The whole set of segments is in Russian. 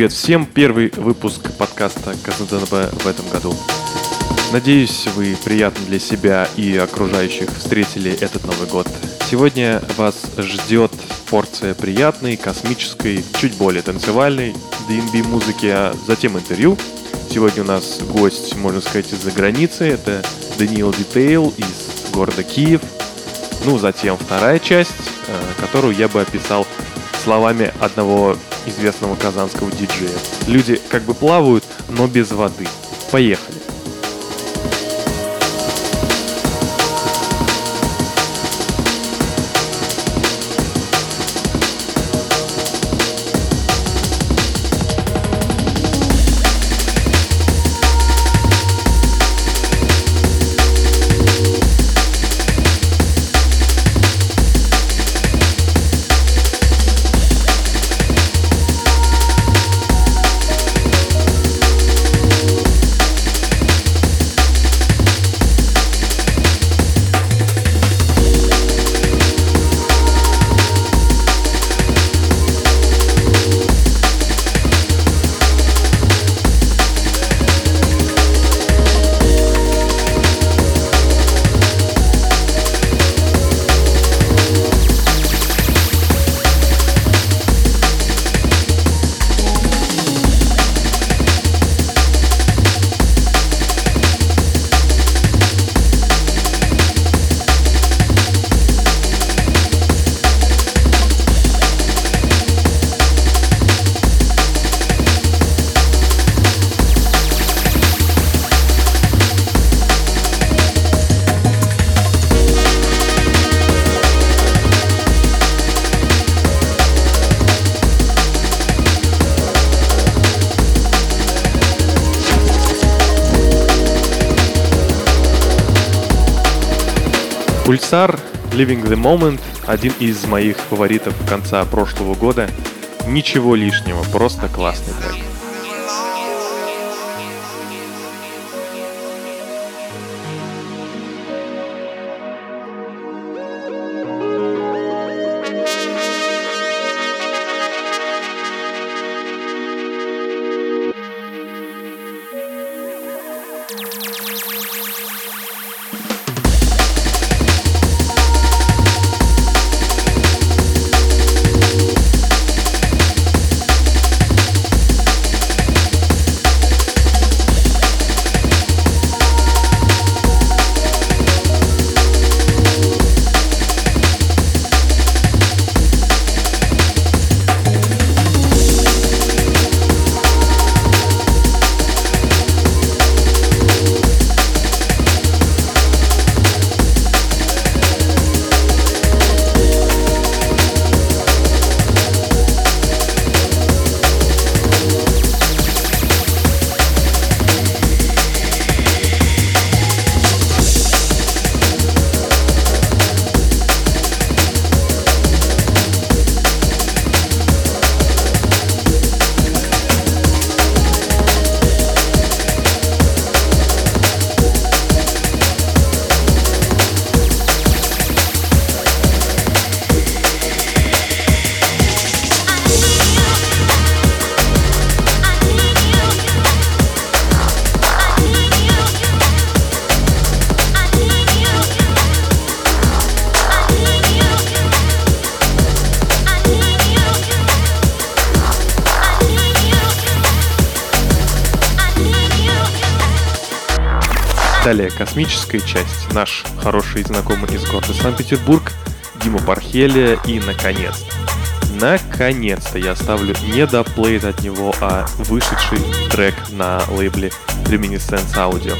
Привет всем! Первый выпуск подкаста КЗДНБ в этом году. Надеюсь, вы приятно для себя и окружающих встретили этот Новый год. Сегодня вас ждет порция приятной, космической, чуть более танцевальной DNB музыки, а затем интервью. Сегодня у нас гость, можно сказать, из-за границы. Это Даниил Дитейл из города Киев. Ну, затем вторая часть, э, которую я бы описал словами одного известного казанского диджея. Люди как бы плавают, но без воды. Поехали. Pulsar Living the Moment – один из моих фаворитов конца прошлого года. Ничего лишнего, просто классный трек. Космическая часть. Наш хороший знакомый из города Санкт-Петербург, Дима Пархелия и, наконец, наконец-то я ставлю не доплейт от него, а вышедший трек на лейбле Reminiscence Audio.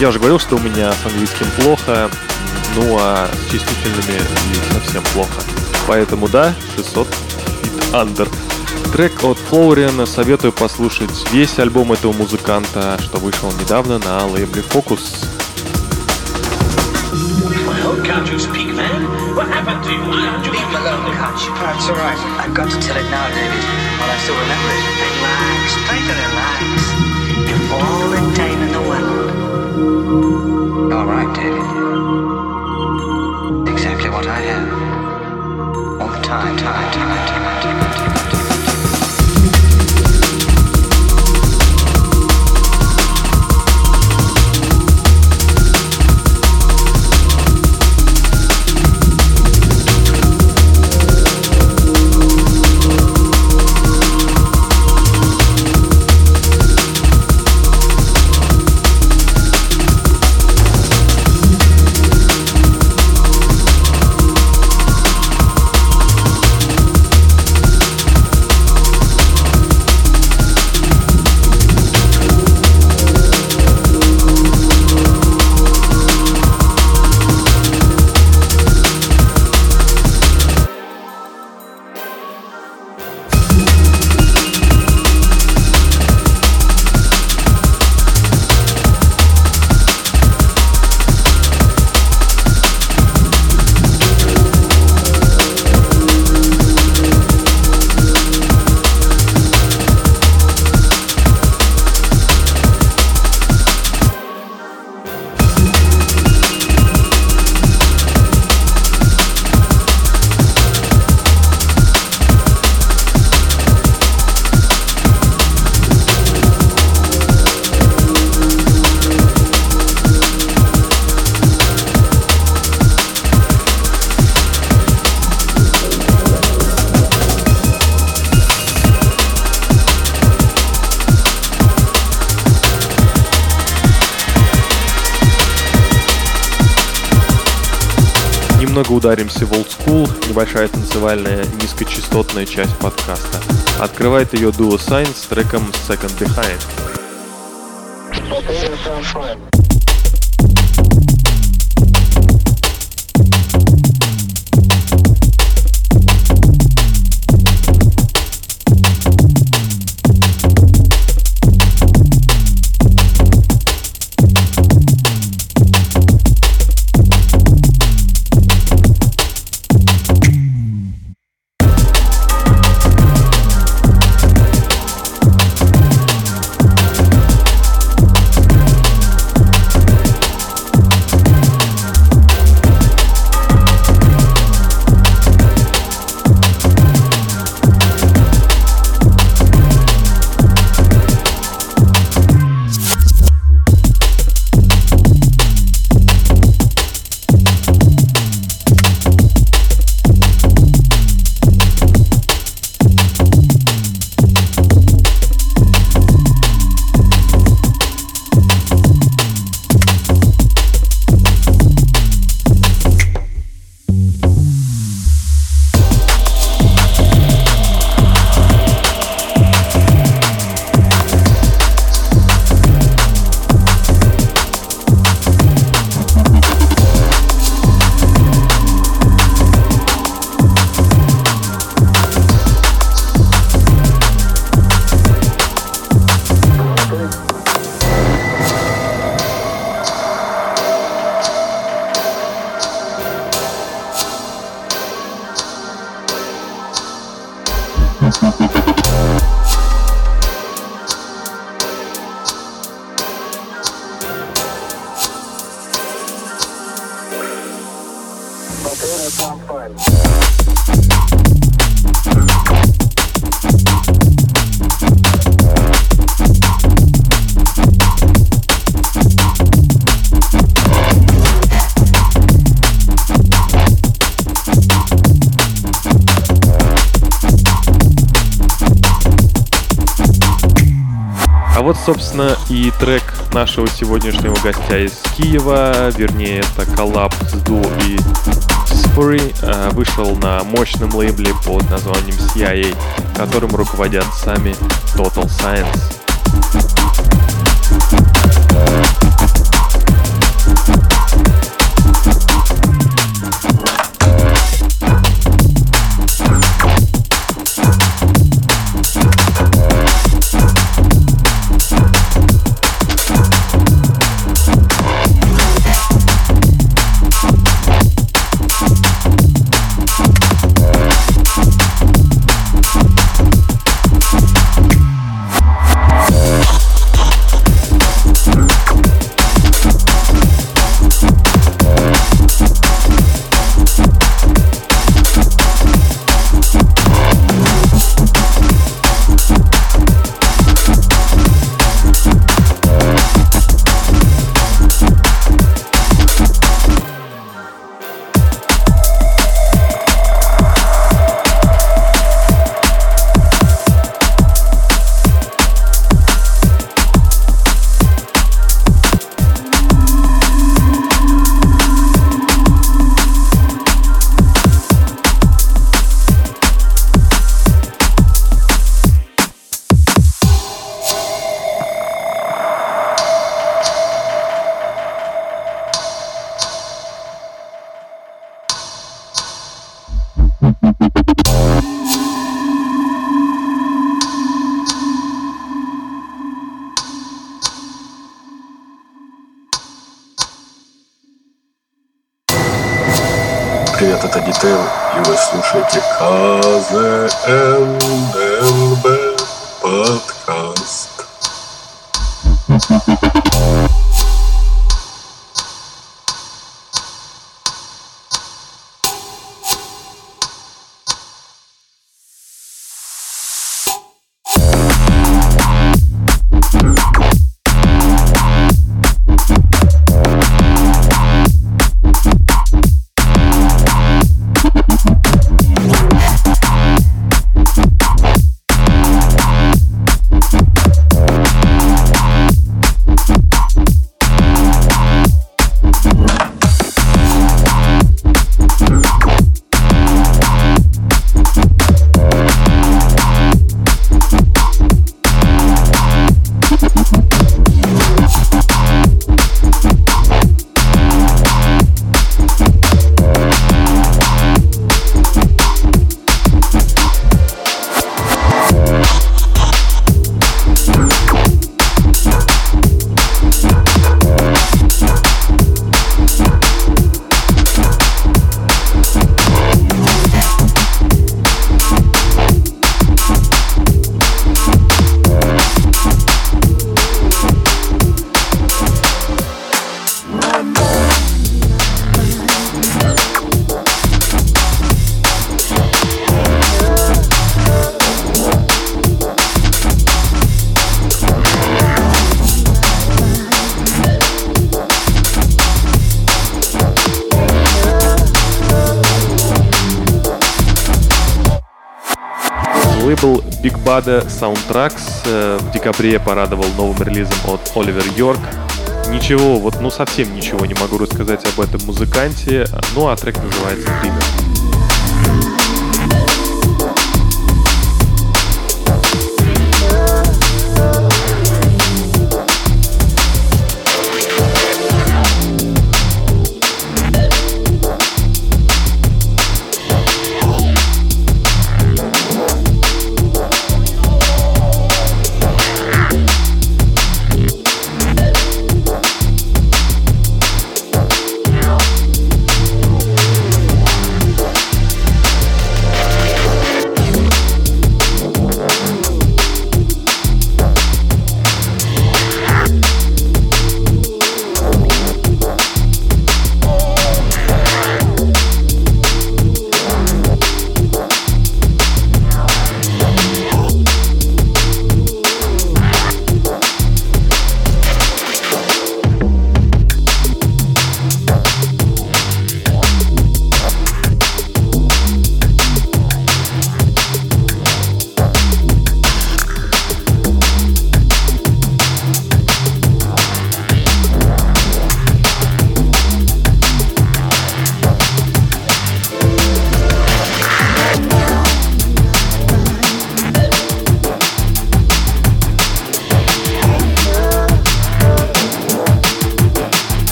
Я уже говорил, что у меня с английским плохо, ну а с числительными и совсем плохо. Поэтому да, 600 Feet Under. Трек от Флоуриана советую послушать весь альбом этого музыканта, что вышел недавно на лейбле Focus. Well, can't you speak, man? What happened to you? Why aren't you Leave him alone, Catch. It's all right. I've got to tell it now, David, while I still remember it. Relax. Try to relax. Немного ударимся в Old School, небольшая танцевальная низкочастотная часть подкаста. Открывает ее Duo Sign с треком Second Behind. И трек нашего сегодняшнего гостя из Киева, вернее, это коллаб с Ду и Spurry, э, вышел на мощном лейбле под названием CIA, которым руководят сами Total Science. Лейбл Big Bada Soundtracks э, в декабре порадовал новым релизом от Оливер Йорк. Ничего, вот ну совсем ничего не могу рассказать об этом музыканте, ну а трек называется «Freedom».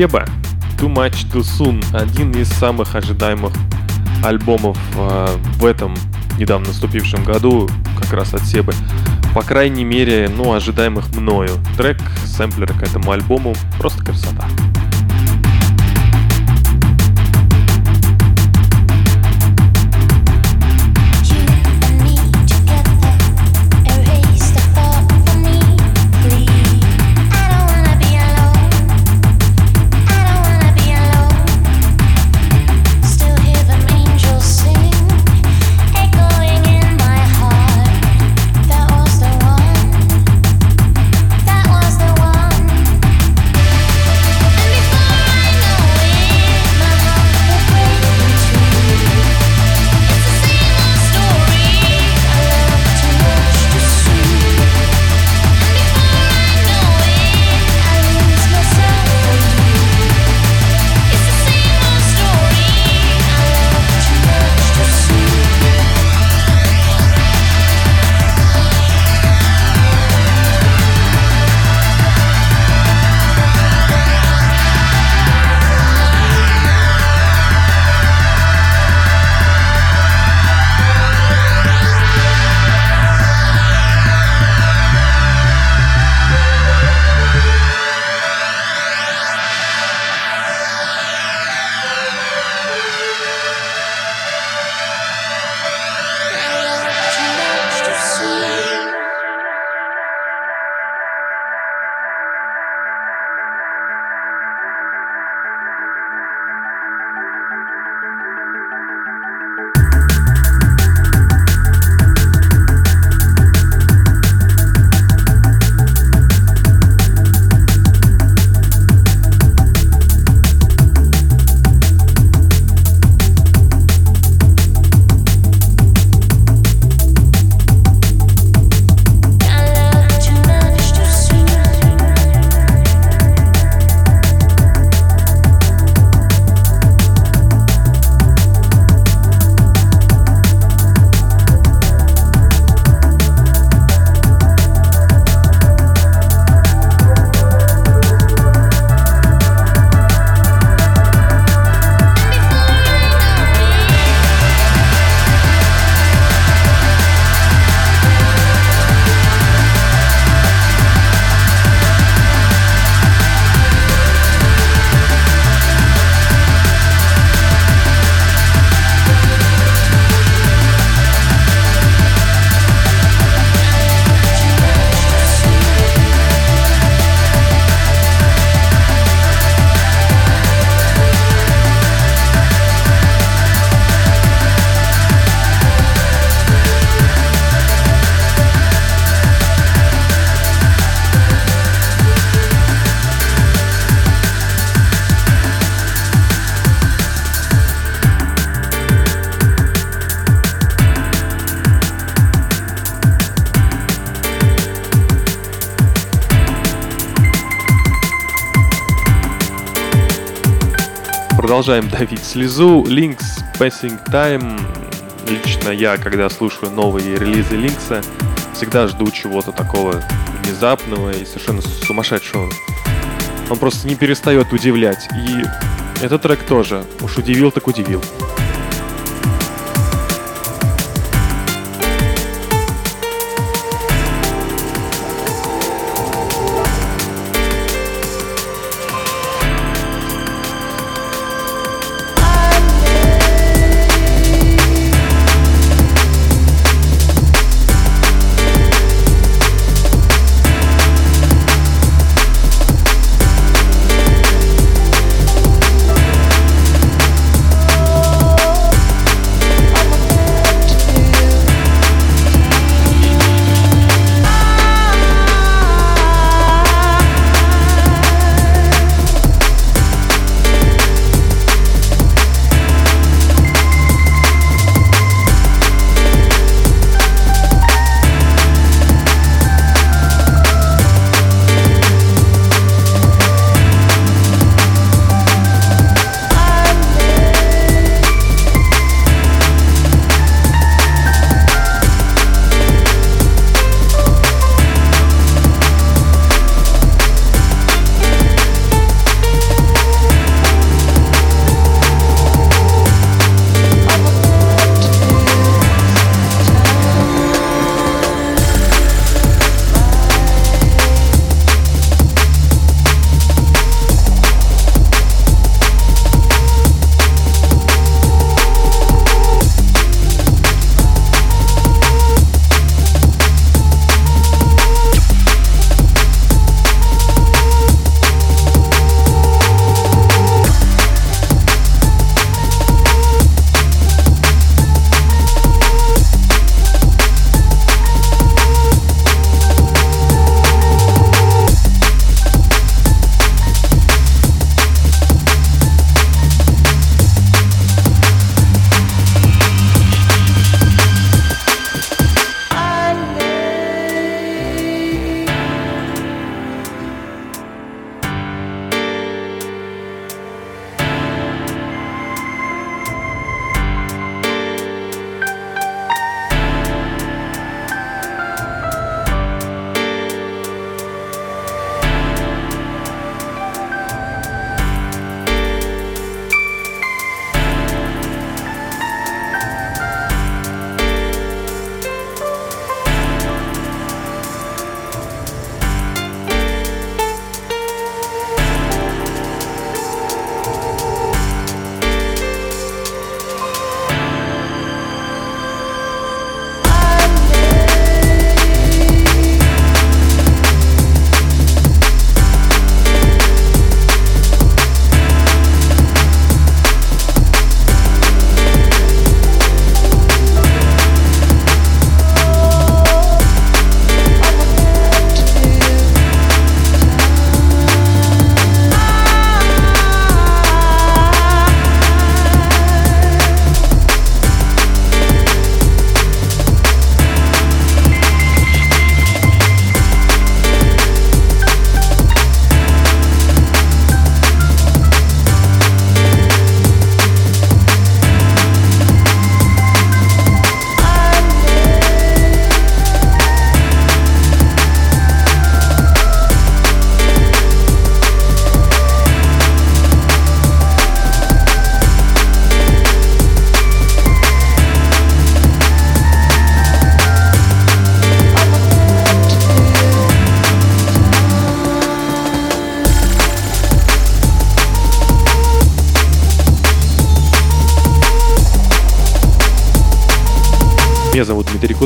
Себа Too Much Too Soon один из самых ожидаемых альбомов э, в этом недавно наступившем году, как раз от Себы. По крайней мере, ну, ожидаемых мною. Трек, сэмплер к этому альбому, просто красота. Продолжаем давить слезу. Links Passing Time. Лично я, когда слушаю новые релизы Линкса, всегда жду чего-то такого внезапного и совершенно сумасшедшего. Он просто не перестает удивлять. И этот трек тоже. Уж удивил, так удивил.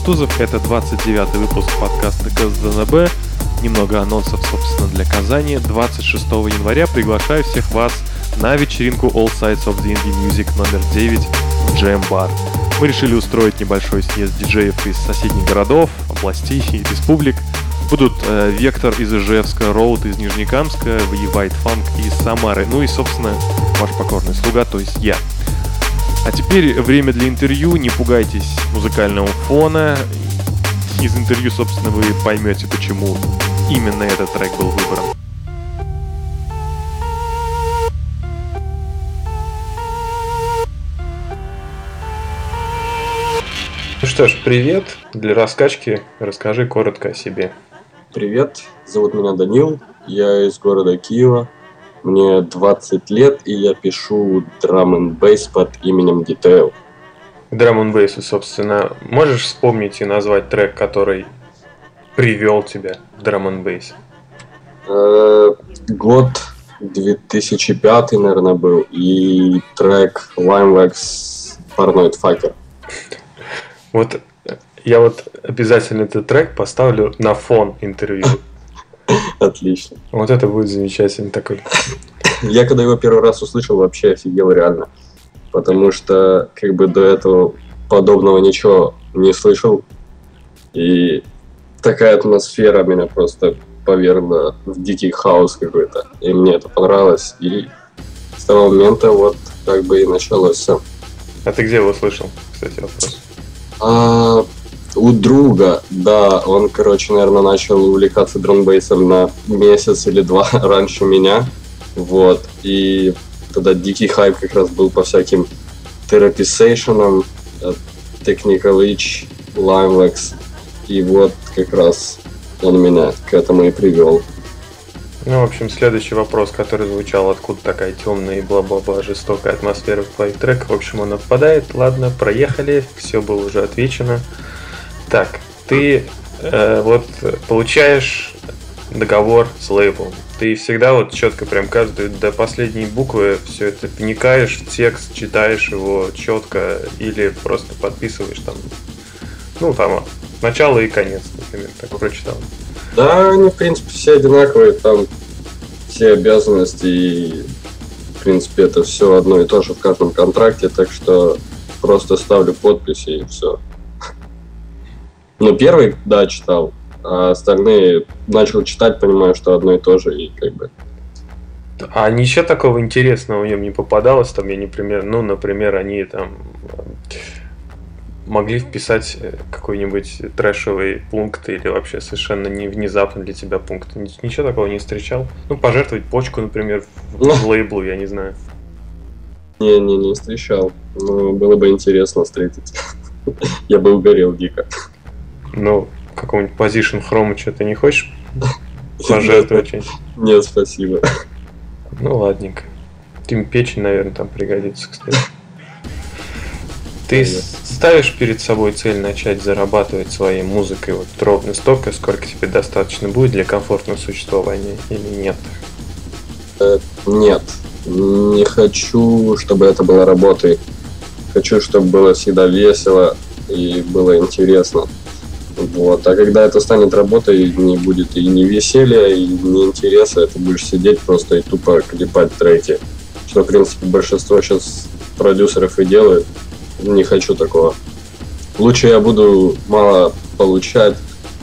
Кутузов, это 29 выпуск подкаста КСДНБ. Немного анонсов, собственно, для Казани. 26 января приглашаю всех вас на вечеринку All Sides of D&D Music номер 9 в Jam Bar. Мы решили устроить небольшой съезд диджеев из соседних городов, областей и республик. Будут э, Вектор из Ижевска, Роуд из Нижнекамска, White Funk из Самары, ну и, собственно, ваш покорный слуга, то есть я. А теперь время для интервью, не пугайтесь музыкального фона. Из интервью, собственно, вы поймете, почему именно этот трек был выбран. Ну что ж, привет. Для раскачки расскажи коротко о себе. Привет, зовут меня Данил, я из города Киева, мне 20 лет, и я пишу драм н бейс под именем Detail. Драм н бейсу, собственно, можешь вспомнить и назвать трек, который привел тебя в драм н бейс? Год 2005, наверное, был, и трек Limewax Paranoid Fucker. Вот я вот обязательно этот трек поставлю на фон интервью. Отлично. Вот это будет замечательный такой. Я когда его первый раз услышал, вообще офигел реально. Потому что как бы до этого подобного ничего не слышал. И такая атмосфера меня просто повергла в дикий хаос какой-то. И мне это понравилось. И с того момента вот как бы и началось все. А ты где его слышал, кстати, вопрос? А, у друга, да, он, короче, наверное, начал увлекаться дронбейсом на месяц или два раньше меня. Вот. И тогда дикий хайп как раз был по всяким тераписейшенам, Technical Itch, Limewax. И вот как раз он меня к этому и привел. Ну, в общем, следующий вопрос, который звучал, откуда такая темная и бла-бла-бла жестокая атмосфера в твоих треках. В общем, он отпадает. Ладно, проехали, все было уже отвечено. Так, ты э, вот получаешь договор с лейблом. Ты всегда вот четко, прям каждую до последней буквы все это вникаешь в текст, читаешь его четко или просто подписываешь там, ну там начало и конец, например, так прочитал. Да, они, в принципе, все одинаковые, там все обязанности и, в принципе, это все одно и то же в каждом контракте, так что просто ставлю подписи и все. Ну, первый, да, читал, а остальные начал читать, понимаю, что одно и то же, и как бы... А ничего такого интересного в нем не попадалось, там, я, например, ну, например, они там могли вписать э, какой-нибудь трэшевый пункт или вообще совершенно не внезапно для тебя пункт. Ничего такого не встречал. Ну, пожертвовать почку, например, в, в лейблу, я не знаю. Не, не, не встречал. Но было бы интересно встретить. Я бы угорел дико. Ну, какого-нибудь position хрома что-то не хочешь пожертвовать что-нибудь? Нет, спасибо. Ну, ладненько. Тим печень, наверное, там пригодится, кстати. Ты ставишь перед собой цель начать зарабатывать своей музыкой вот ровно столько, сколько тебе достаточно будет для комфортного существования или нет? Э, нет. Не хочу, чтобы это было работой. Хочу, чтобы было всегда весело и было интересно. Вот. А когда это станет работой, не будет и не веселья, и не интереса, ты будешь сидеть просто и тупо клепать треки. Что, в принципе, большинство сейчас продюсеров и делают не хочу такого. Лучше я буду мало получать,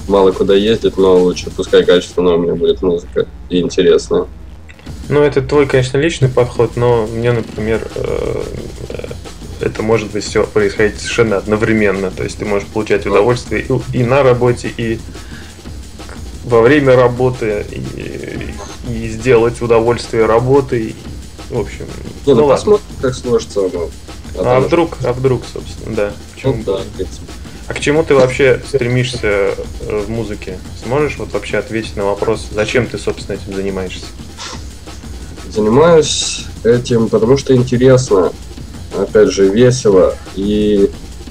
мало куда ездить, но лучше пускай качественная у меня будет музыка и интересная. Ну, это твой, конечно, личный подход, но мне, например, э, это может быть все происходить совершенно одновременно. То есть ты можешь получать удовольствие и, на работе, и во время работы, и, и сделать удовольствие работы. В общем, ну, ну посмотрим, как сложится оно. А, а вдруг, а вдруг, собственно, да. Почему? Ну, да, а к чему ты вообще стремишься э, в музыке? Сможешь вот вообще ответить на вопрос, зачем ты, собственно, этим занимаешься? Занимаюсь этим, потому что интересно, опять же, весело и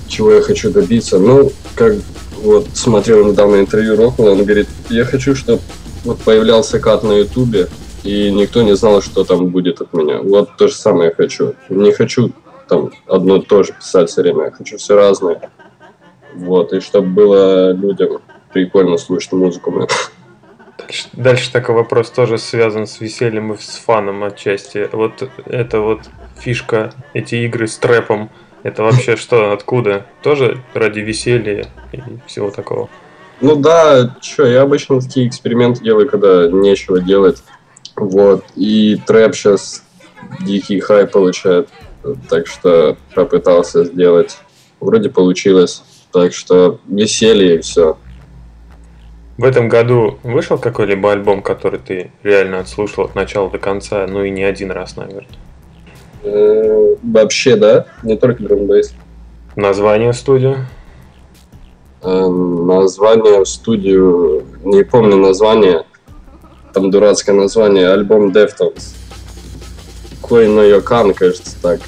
чего я хочу добиться. Ну, как вот смотрел недавно интервью Роквелла, он говорит, я хочу, чтобы вот появлялся кат на ютубе, и никто не знал, что там будет от меня. Вот то же самое я хочу. Не хочу там одно и то же писать все время. Я хочу все разное. Вот, и чтобы было людям прикольно слушать музыку. Дальше, такой вопрос тоже связан с весельем и с фаном отчасти. Вот это вот фишка, эти игры с трэпом, это вообще что, откуда? Тоже ради веселья и всего такого? Ну да, что, я обычно такие эксперименты делаю, когда нечего делать. Вот, и трэп сейчас дикий хай получает, так что попытался сделать. Вроде получилось, так что веселье и все. В этом году вышел какой-либо альбом, который ты реально отслушал от начала до конца, ну и не один раз, наверное? Э, Вообще, да, не только друмбейс. Название студии? Э, Название студию, не помню название, там дурацкое название, альбом Deftones. Кой но Йокан, кажется, так.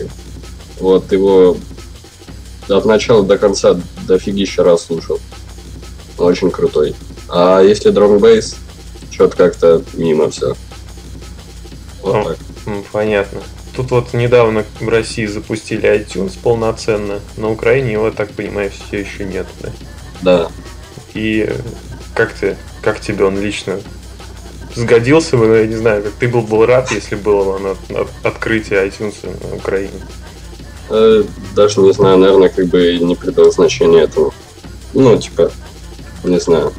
Вот его от начала до конца дофигища раз слушал. Очень крутой. А если дромбейс, что-то как-то мимо все. Вот Ну, так. Понятно. Тут вот недавно в России запустили iTunes полноценно, на Украине его, так понимаю, все еще нет. Да? Да. И как ты, как тебе он лично сгодился бы, ну, я не знаю, как ты был бы рад, если было оно от- открытие iTunes на Украине. Э, Даже не знаю, наверное, как бы не придал значения этому. Ну, типа, не знаю.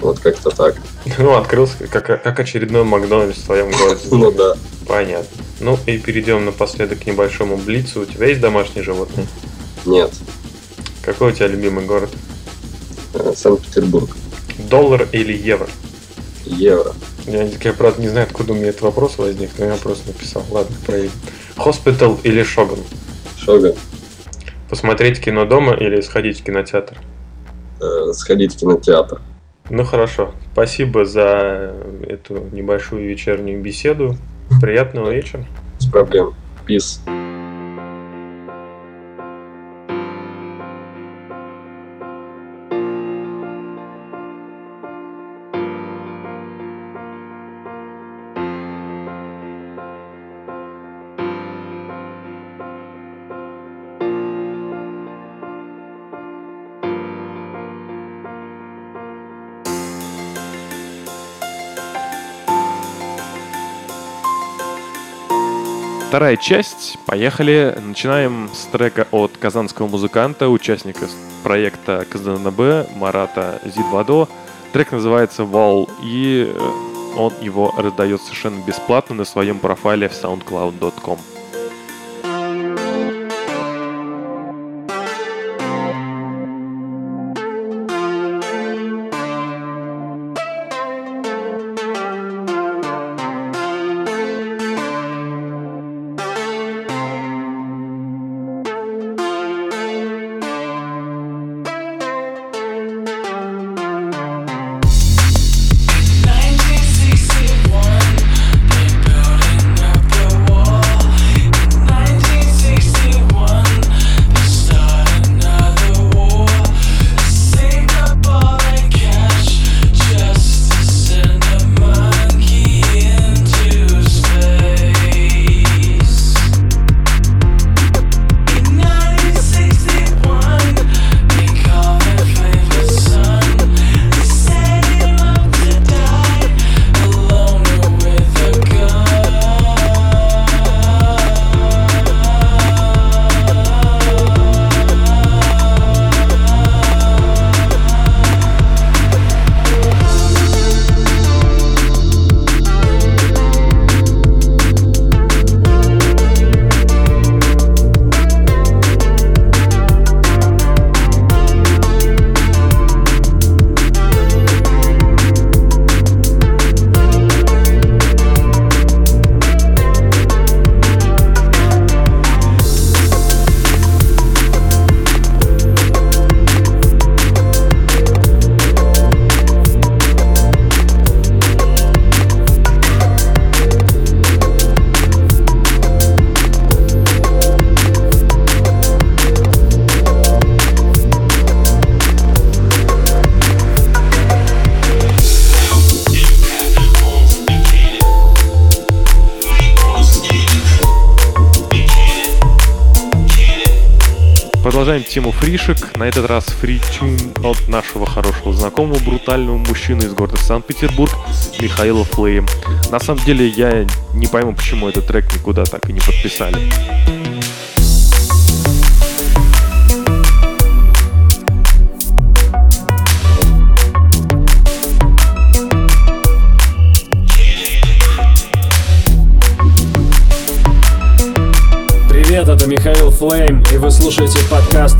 Вот как-то так. Ну, открылся как, как очередной Макдональдс в твоем городе. Ну да. Понятно. Ну и перейдем напоследок к небольшому блицу. У тебя есть домашние животные? Нет. Какой у тебя любимый город? Э, Санкт-Петербург. Доллар или евро? Евро. Я, я, правда, не знаю, откуда у меня этот вопрос возник, но я просто написал. Ладно, проверим. Хоспитал или Шоган? Шога. Посмотреть кино дома или сходить в кинотеатр? Э, Сходить в кинотеатр. Ну хорошо. Спасибо за эту небольшую вечернюю беседу. Приятного вечера. Без проблем. Пис. Вторая часть. Поехали. Начинаем с трека от казанского музыканта, участника проекта КЗНБ Марата Зидвадо. Трек называется «Wall», и э, он его раздает совершенно бесплатно на своем профайле в soundcloud.com. Продолжаем тему фришек. На этот раз фритюн от нашего хорошего знакомого, брутального мужчины из города Санкт-Петербург, Михаила Флейм. На самом деле я не пойму, почему этот трек никуда так и не подписали. Привет, это Михаил Флейм, и вы слушаете подкаст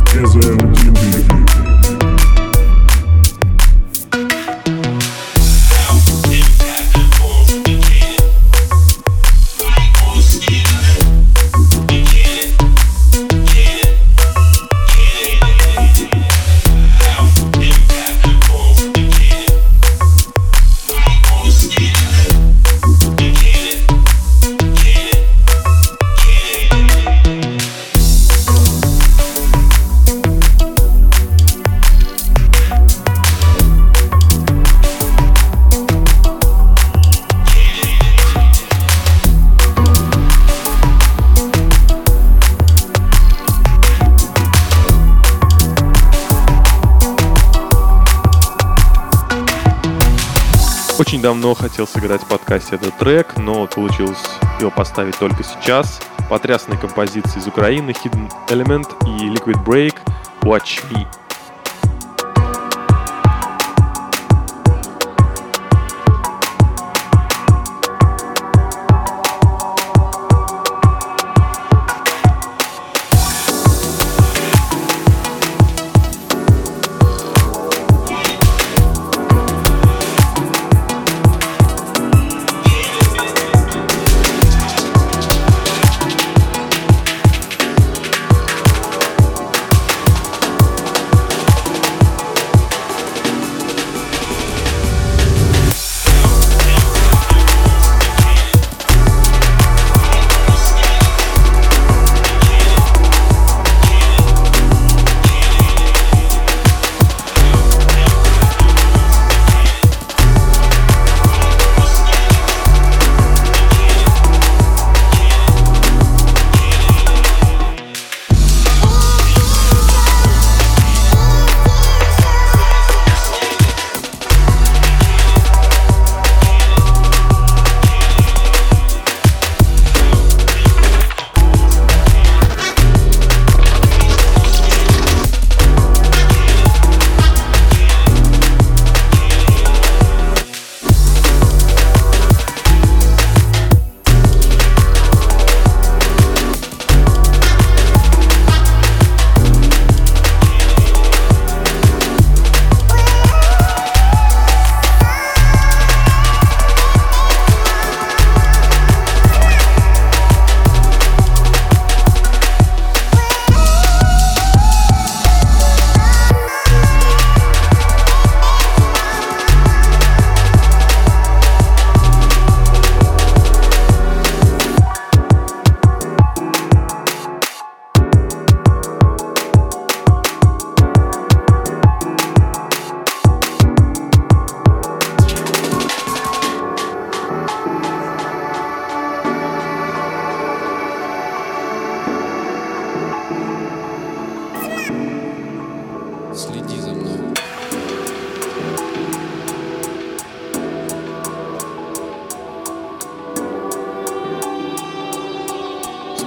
Очень давно хотел сыграть в подкасте этот трек, но получилось его поставить только сейчас. Потрясные композиции из Украины, Hidden Element и Liquid Break Watch Me.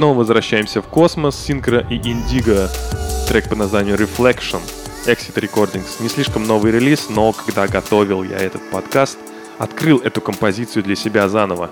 Снова возвращаемся в космос, Синкро и Индиго. Трек по названию Reflection. Exit Recordings. Не слишком новый релиз, но когда готовил я этот подкаст, открыл эту композицию для себя заново.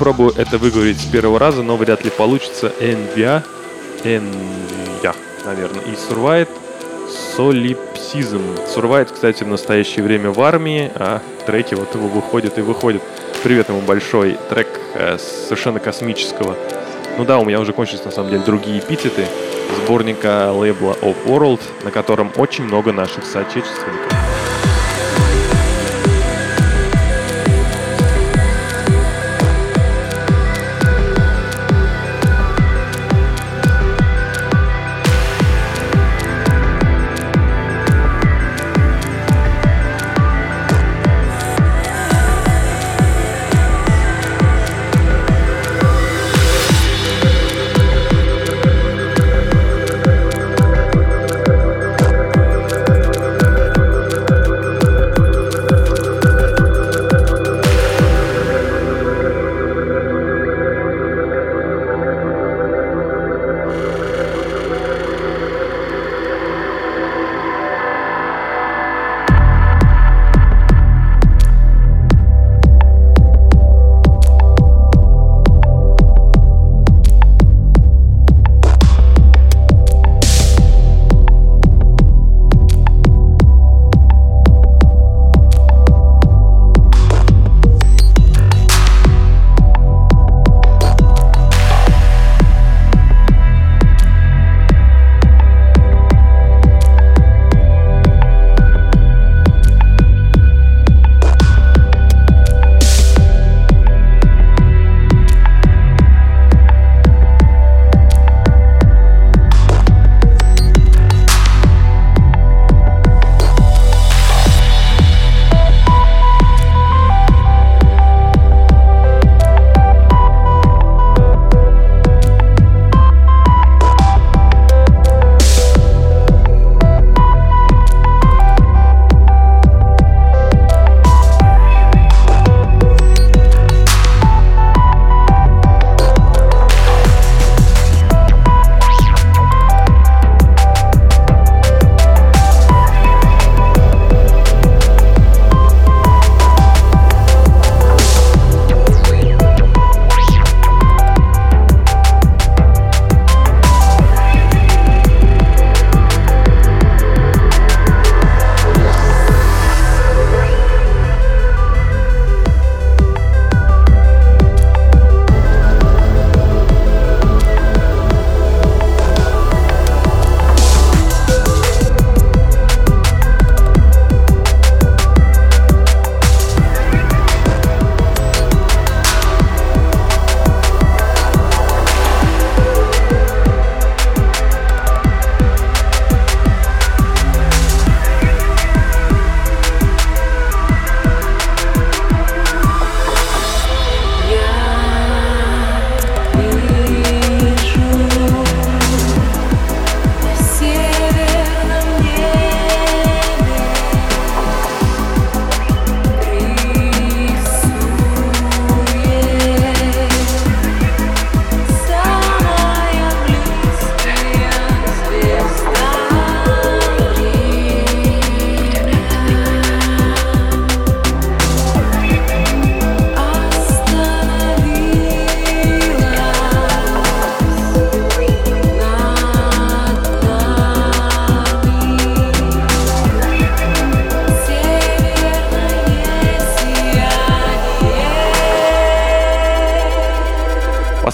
Попробую это выговорить с первого раза, но вряд ли получится. Envia, Envia, наверное, и Survived Solipsism. Survived, кстати, в настоящее время в армии, а треки вот его выходят и выходят. Привет ему большой трек э, совершенно космического. Ну да, у меня уже кончились на самом деле другие эпитеты сборника лейбла Of World, на котором очень много наших соотечественников.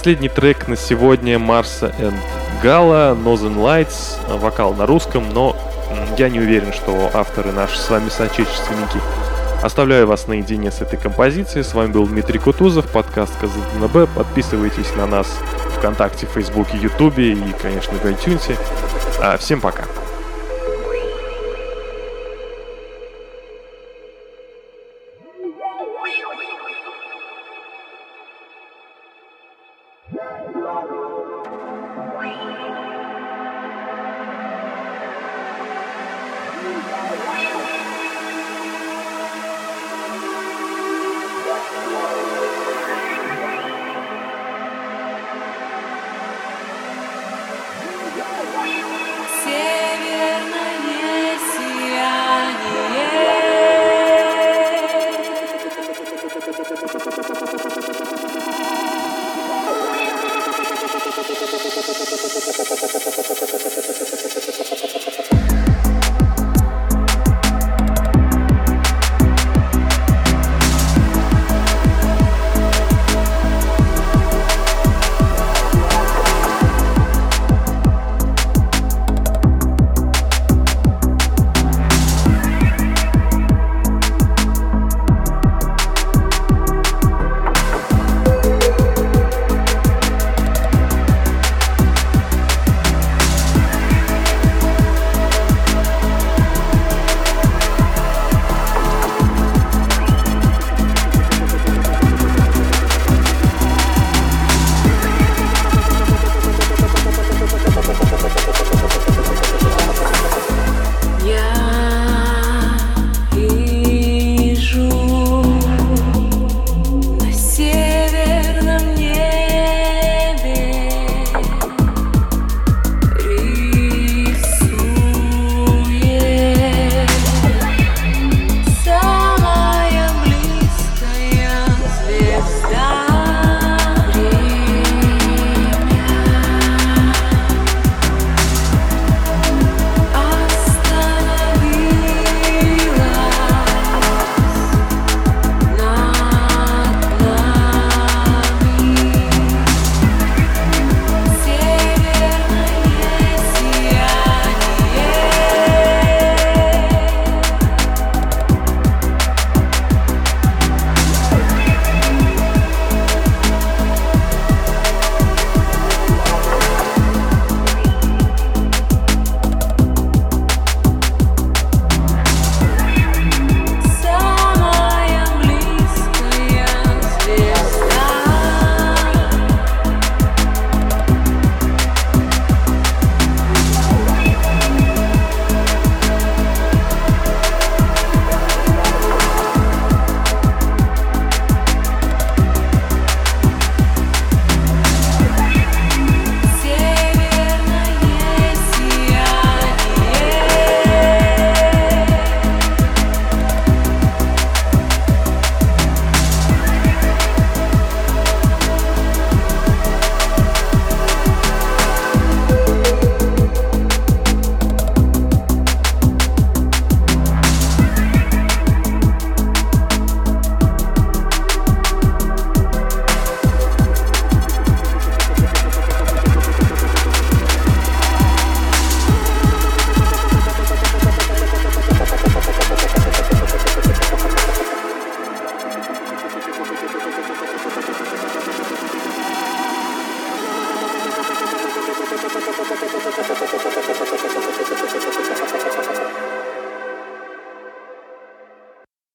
Последний трек на сегодня Марса and Гала, Northern Lights, вокал на русском, но я не уверен, что авторы наши с вами соотечественники. Оставляю вас наедине с этой композицией. С вами был Дмитрий Кутузов, подкаст КЗДНБ. Подписывайтесь на нас ВКонтакте, Фейсбуке, Ютубе и, конечно, в iTunes. А, всем пока.